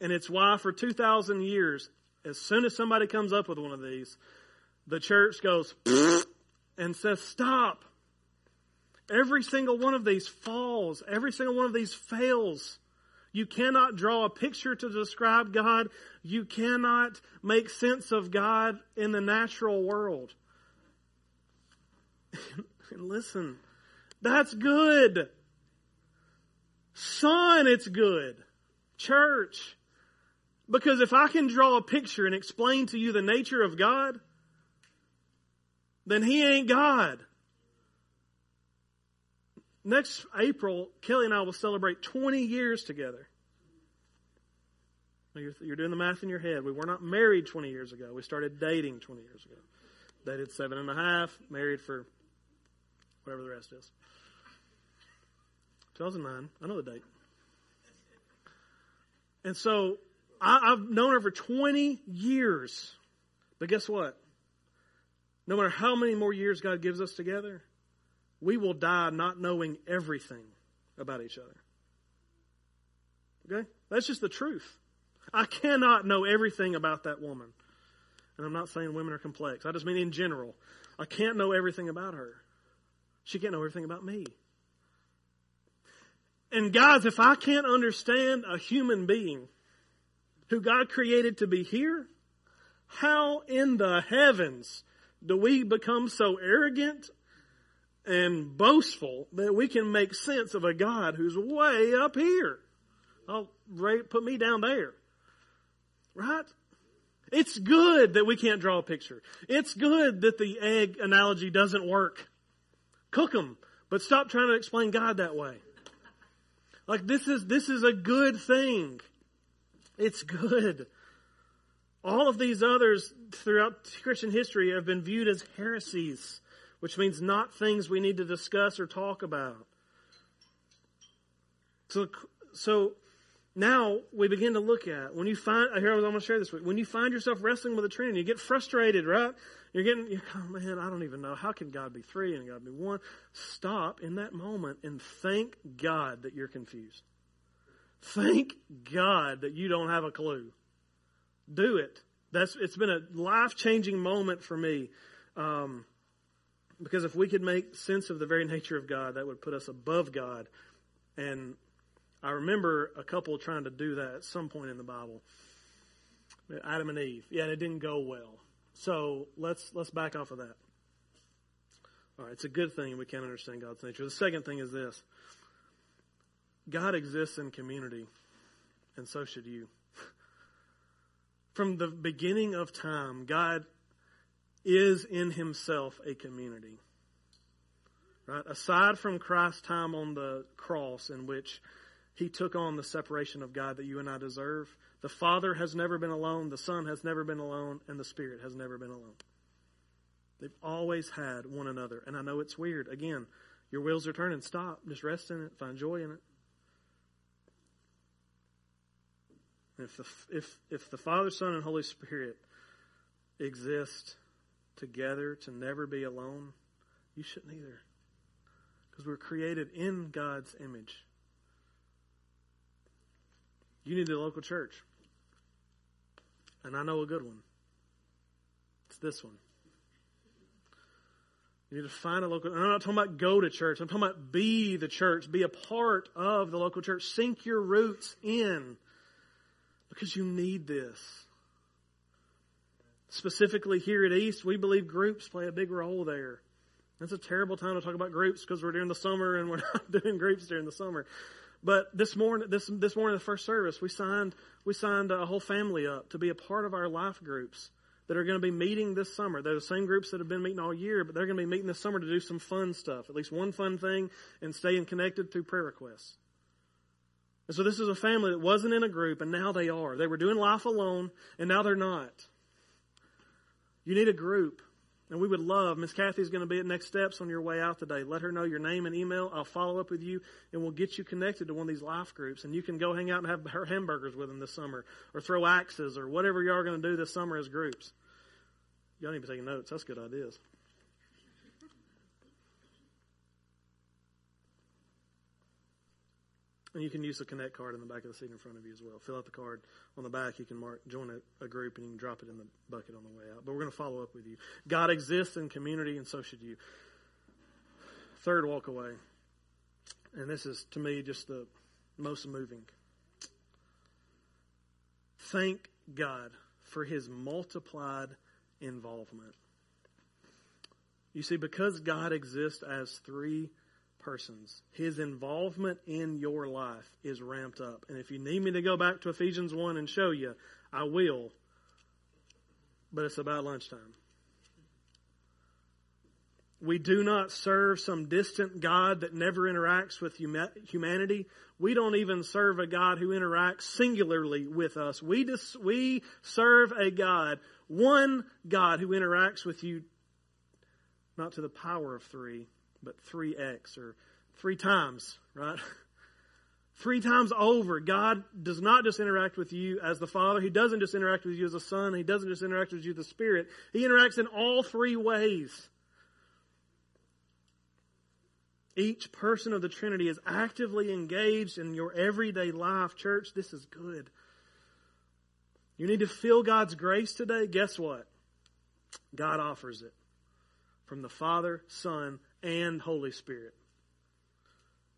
And it's why for 2,000 years, as soon as somebody comes up with one of these, the church goes and says, Stop. Every single one of these falls. Every single one of these fails. You cannot draw a picture to describe God. You cannot make sense of God in the natural world. and listen, that's good. Son, it's good. Church. Because if I can draw a picture and explain to you the nature of God, then He ain't God. Next April, Kelly and I will celebrate 20 years together. You're, doing the math in your head. We were not married 20 years ago. We started dating 20 years ago. Dated seven and a half, married for whatever the rest is. 2009. I know the date. And so I, I've known her for 20 years. But guess what? No matter how many more years God gives us together, we will die not knowing everything about each other. Okay? That's just the truth. I cannot know everything about that woman. And I'm not saying women are complex. I just mean in general. I can't know everything about her. She can't know everything about me. And guys, if I can't understand a human being who God created to be here, how in the heavens do we become so arrogant and boastful that we can make sense of a God who's way up here? Oh, put me down there. Right? It's good that we can't draw a picture. It's good that the egg analogy doesn't work. Cook them, but stop trying to explain God that way. Like this is, this is a good thing. It's good. All of these others throughout Christian history have been viewed as heresies, which means not things we need to discuss or talk about. So, so now we begin to look at when you find here I was to share this week when you find yourself wrestling with a Trinity, you get frustrated, right? You're getting, you're, oh man, I don't even know how can God be three and God be one. Stop in that moment and thank God that you're confused. Thank God that you don't have a clue. Do it. That's it's been a life changing moment for me. Um, because if we could make sense of the very nature of God, that would put us above God and I remember a couple trying to do that at some point in the Bible. Adam and Eve. Yeah, it didn't go well. So let's let's back off of that. All right, it's a good thing we can't understand God's nature. The second thing is this. God exists in community, and so should you. From the beginning of time, God is in himself a community. Right? Aside from Christ's time on the cross in which he took on the separation of God that you and I deserve. The Father has never been alone, the Son has never been alone, and the Spirit has never been alone. They've always had one another. And I know it's weird. Again, your wheels are turning. Stop. Just rest in it. Find joy in it. If the, if, if the Father, Son, and Holy Spirit exist together to never be alone, you shouldn't either. Because we're created in God's image. You need a local church. And I know a good one. It's this one. You need to find a local. I'm not talking about go to church. I'm talking about be the church. Be a part of the local church. Sink your roots in because you need this. Specifically here at East, we believe groups play a big role there. That's a terrible time to talk about groups because we're during the summer and we're not doing groups during the summer. But this morning, this this morning, the first service, we signed we signed a whole family up to be a part of our life groups that are going to be meeting this summer. They're the same groups that have been meeting all year, but they're going to be meeting this summer to do some fun stuff, at least one fun thing, and staying connected through prayer requests. And so this is a family that wasn't in a group, and now they are. They were doing life alone, and now they're not. You need a group. And we would love, Miss Kathy's going to be at Next Steps on your way out today. Let her know your name and email. I'll follow up with you and we'll get you connected to one of these life groups. And you can go hang out and have her hamburgers with them this summer or throw axes or whatever you are going to do this summer as groups. Y'all need to be taking notes. That's good ideas. And you can use the Connect card in the back of the seat in front of you as well. Fill out the card on the back. You can mark, join a, a group, and you can drop it in the bucket on the way out. But we're going to follow up with you. God exists in community, and so should you. Third walk away. And this is, to me, just the most moving. Thank God for his multiplied involvement. You see, because God exists as three persons. His involvement in your life is ramped up. And if you need me to go back to Ephesians 1 and show you, I will. But it's about lunchtime. We do not serve some distant God that never interacts with humanity. We don't even serve a God who interacts singularly with us. We, just, we serve a God, one God who interacts with you not to the power of three, but 3x or three times, right? Three times over, God does not just interact with you as the Father. He doesn't just interact with you as a Son. He doesn't just interact with you as the Spirit. He interacts in all three ways. Each person of the Trinity is actively engaged in your everyday life. Church, this is good. You need to feel God's grace today? Guess what? God offers it from the Father, Son, and Holy Spirit.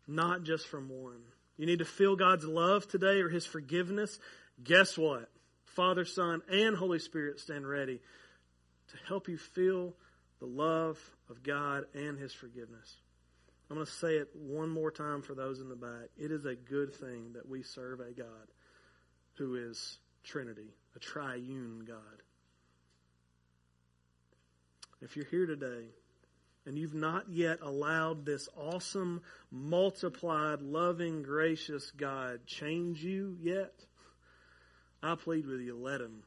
Not just from one. You need to feel God's love today or His forgiveness. Guess what? Father, Son, and Holy Spirit stand ready to help you feel the love of God and His forgiveness. I'm going to say it one more time for those in the back. It is a good thing that we serve a God who is Trinity, a triune God. If you're here today and you've not yet allowed this awesome, multiplied, loving, gracious God change you yet, I plead with you, let Him.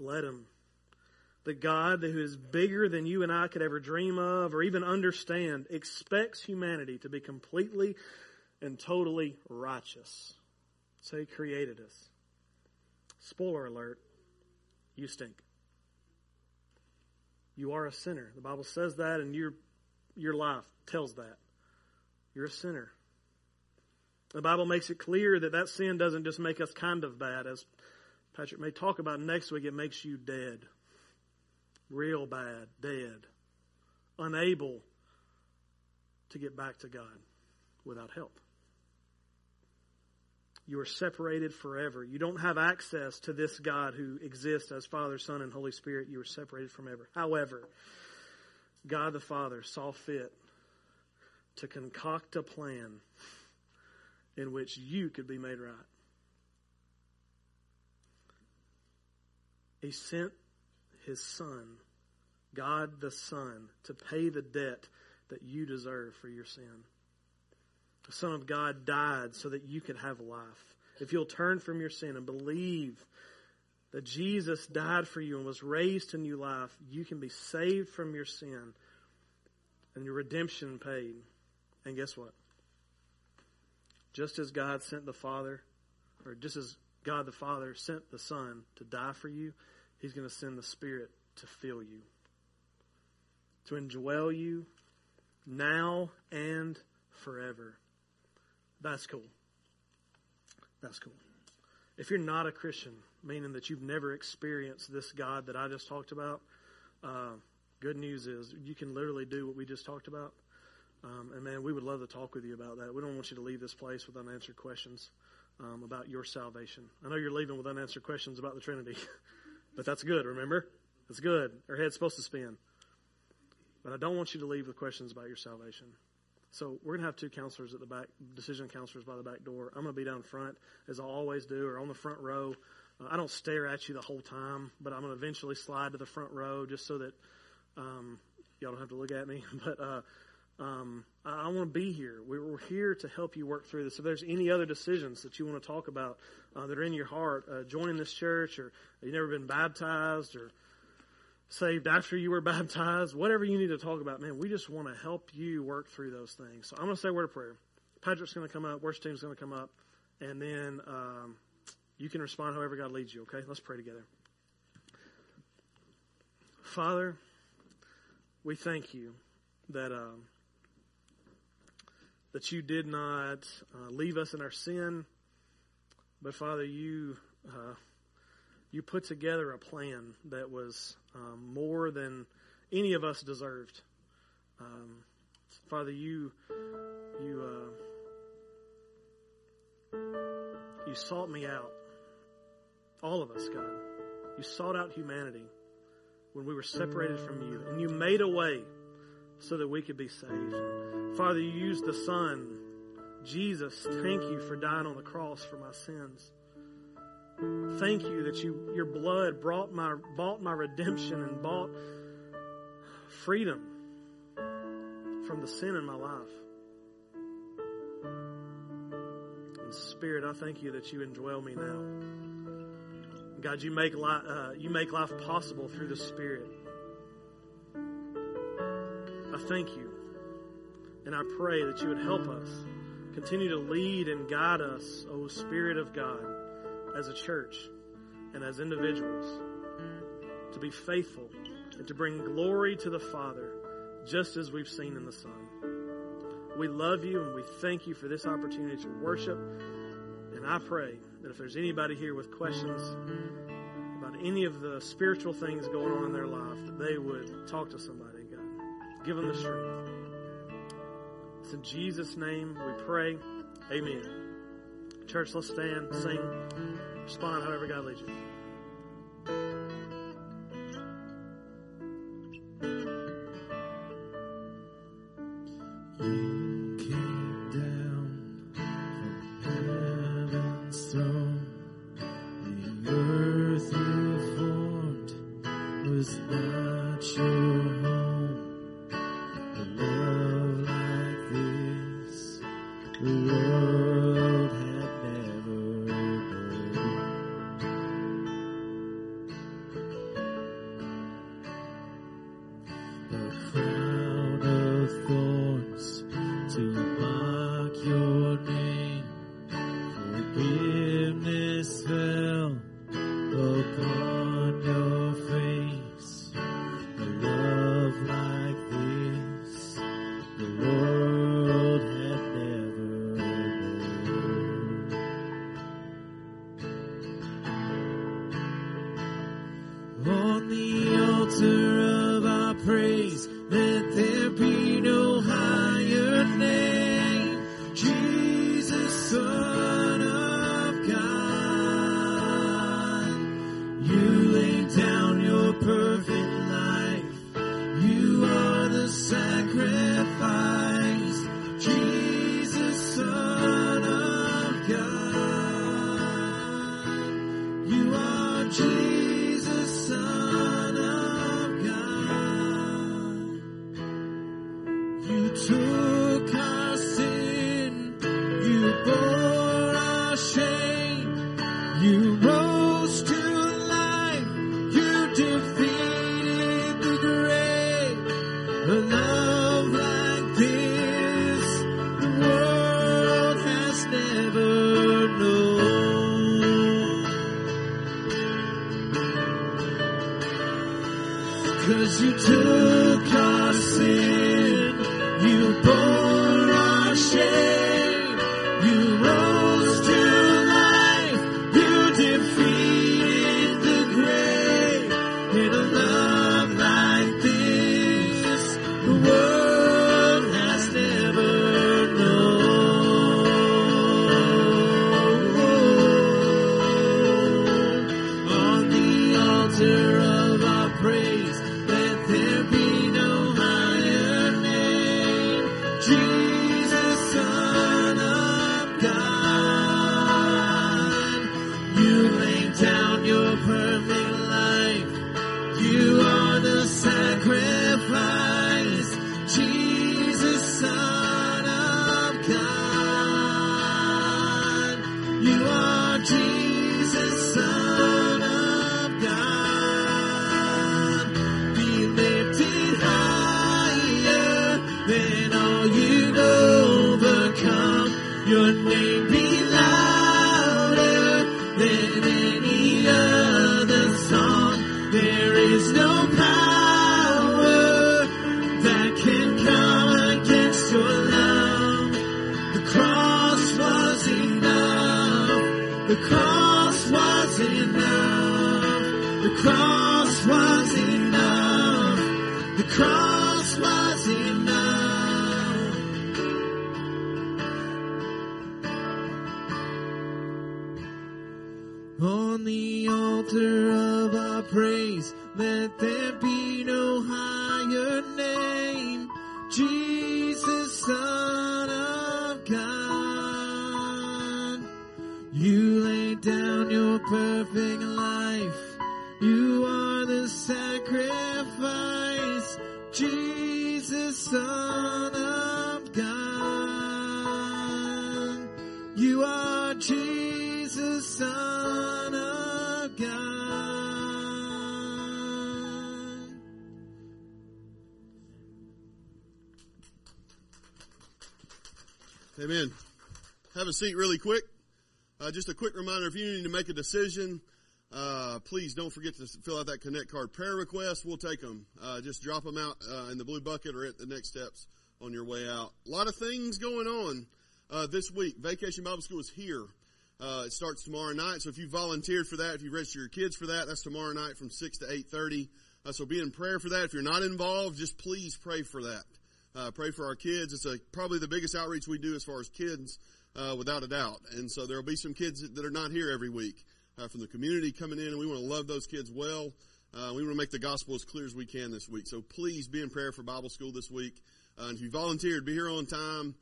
Let Him. The God who is bigger than you and I could ever dream of or even understand expects humanity to be completely and totally righteous. So He created us. Spoiler alert, you stink. You are a sinner. The Bible says that, and your, your life tells that. You're a sinner. The Bible makes it clear that that sin doesn't just make us kind of bad, as Patrick may talk about next week, it makes you dead. Real bad, dead. Unable to get back to God without help. You are separated forever. You don't have access to this God who exists as Father, Son, and Holy Spirit. You are separated from ever. However, God the Father saw fit to concoct a plan in which you could be made right. He sent his Son, God the Son, to pay the debt that you deserve for your sin. The Son of God died so that you could have life. If you'll turn from your sin and believe that Jesus died for you and was raised to new life, you can be saved from your sin and your redemption paid. And guess what? Just as God sent the Father, or just as God the Father sent the Son to die for you, He's going to send the Spirit to fill you, to indwell you now and forever. That's cool. That's cool. If you're not a Christian, meaning that you've never experienced this God that I just talked about, uh, good news is you can literally do what we just talked about. Um, and man, we would love to talk with you about that. We don't want you to leave this place with unanswered questions um, about your salvation. I know you're leaving with unanswered questions about the Trinity, but that's good. Remember, that's good. Our head's supposed to spin. But I don't want you to leave with questions about your salvation. So we're going to have two counselors at the back, decision counselors by the back door. I'm going to be down front, as I always do, or on the front row. Uh, I don't stare at you the whole time, but I'm going to eventually slide to the front row just so that um, y'all don't have to look at me. But uh, um, I, I want to be here. We, we're here to help you work through this. If there's any other decisions that you want to talk about uh, that are in your heart, uh, joining this church, or you've never been baptized, or saved after you were baptized, whatever you need to talk about, man, we just want to help you work through those things. So I'm going to say a word of prayer. Patrick's going to come up, worship team's going to come up, and then um, you can respond however God leads you, okay? Let's pray together. Father, we thank you that um, that you did not uh, leave us in our sin, but Father, you uh, you put together a plan that was um, more than any of us deserved. Um, Father, you you uh, you sought me out, all of us, God. You sought out humanity when we were separated from you, and you made a way so that we could be saved. Father, you used the Son, Jesus. Thank you for dying on the cross for my sins. Thank you that you, your blood brought my, bought my redemption and bought freedom from the sin in my life. And Spirit, I thank you that you indwell me now. God, you make, life, uh, you make life possible through the Spirit. I thank you. And I pray that you would help us. Continue to lead and guide us, O Spirit of God as a church and as individuals to be faithful and to bring glory to the Father just as we've seen in the Son. We love you and we thank you for this opportunity to worship. And I pray that if there's anybody here with questions about any of the spiritual things going on in their life, that they would talk to somebody, God. Give them the strength. It's in Jesus' name we pray. Amen. Church, let's stand, sing, respond however God leads you. You are. Have a seat really quick. Uh, just a quick reminder, if you need to make a decision, uh, please don't forget to fill out that Connect card prayer request. We'll take them. Uh, just drop them out uh, in the blue bucket or at the next steps on your way out. A lot of things going on uh, this week. Vacation Bible School is here. Uh, it starts tomorrow night. So if you volunteered for that, if you register your kids for that, that's tomorrow night from six to eight thirty. Uh, so be in prayer for that. If you're not involved, just please pray for that. Pray for our kids. It's a, probably the biggest outreach we do as far as kids, uh, without a doubt. And so there will be some kids that are not here every week uh, from the community coming in, and we want to love those kids well. Uh, we want to make the gospel as clear as we can this week. So please be in prayer for Bible school this week. and if you volunteered, be here on time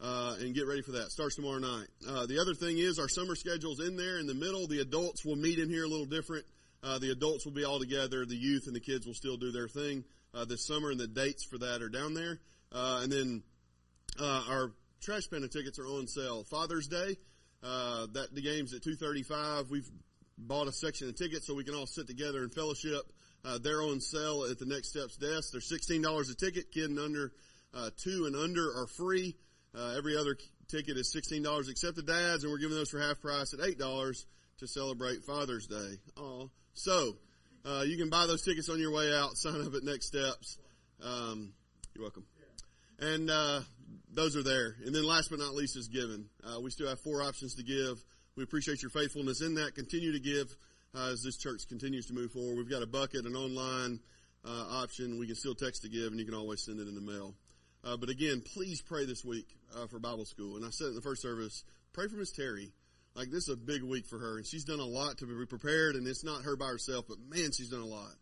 uh, and get ready for that. Starts tomorrow night. Uh, the other thing is our summer schedule's in there in the middle. The adults will meet in here a little different. Uh, the adults will be all together. The youth and the kids will still do their thing uh, this summer, and the dates for that are down there. Uh, and then uh, our trash panda tickets are on sale. Father's Day, that the game's at two thirty-five. We've bought a section of tickets so we can all sit together and fellowship. they're on sale at the Next Steps desk. They're sixteen dollars a ticket. Kid and under two and under are free. Uh, every other ticket is $16 except the dads, and we're giving those for half price at $8 to celebrate Father's Day. So, uh, you can buy those tickets on your way out. Sign up at Next Steps. Um, you're welcome. And uh, those are there. And then last but not least is giving. Uh, we still have four options to give. We appreciate your faithfulness in that. Continue to give uh, as this church continues to move forward. We've got a bucket, an online uh, option. We can still text to give, and you can always send it in the mail. Uh, but again, please pray this week uh, for Bible school. And I said in the first service, pray for Miss Terry. Like this is a big week for her, and she's done a lot to be prepared. And it's not her by herself, but man, she's done a lot.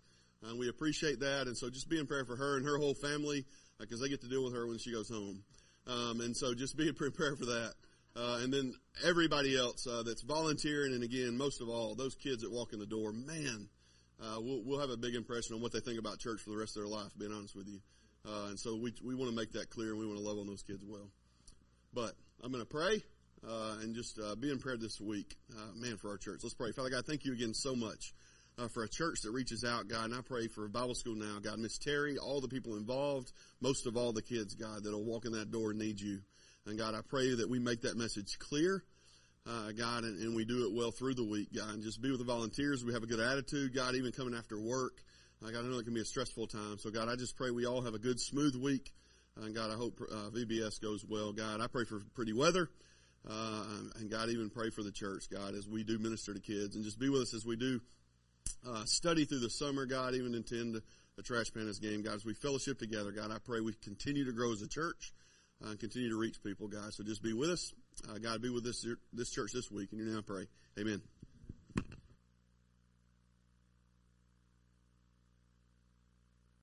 And we appreciate that. And so just be in prayer for her and her whole family because uh, they get to deal with her when she goes home. Um, and so just be prepared for that. Uh, and then everybody else uh, that's volunteering, and again, most of all, those kids that walk in the door, man, uh, we'll, we'll have a big impression on what they think about church for the rest of their life. Being honest with you. Uh, and so we, we want to make that clear and we want to love on those kids well. But I'm going to pray uh, and just uh, be in prayer this week, man, for our church. Let's pray. Father God, thank you again so much uh, for a church that reaches out, God. And I pray for Bible school now, God. Miss Terry, all the people involved, most of all the kids, God, that'll walk in that door and need you. And God, I pray that we make that message clear. Uh, God, and, and, we do it well through the week, God, and just be with the volunteers. We have a good attitude, God, even coming after work. God, I know it can be a stressful time. So, God, I just pray we all have a good, smooth week. And God, I hope uh, VBS goes well. God, I pray for pretty weather. Uh, and God, even pray for the church, God, as we do minister to kids. And just be with us as we do uh, study through the summer, God, even attend a Trash Pandas game, God, as we fellowship together. God, I pray we continue to grow as a church uh, and continue to reach people, God. So just be with us. Uh, God, be with this, this church this week. And you now pray. Amen.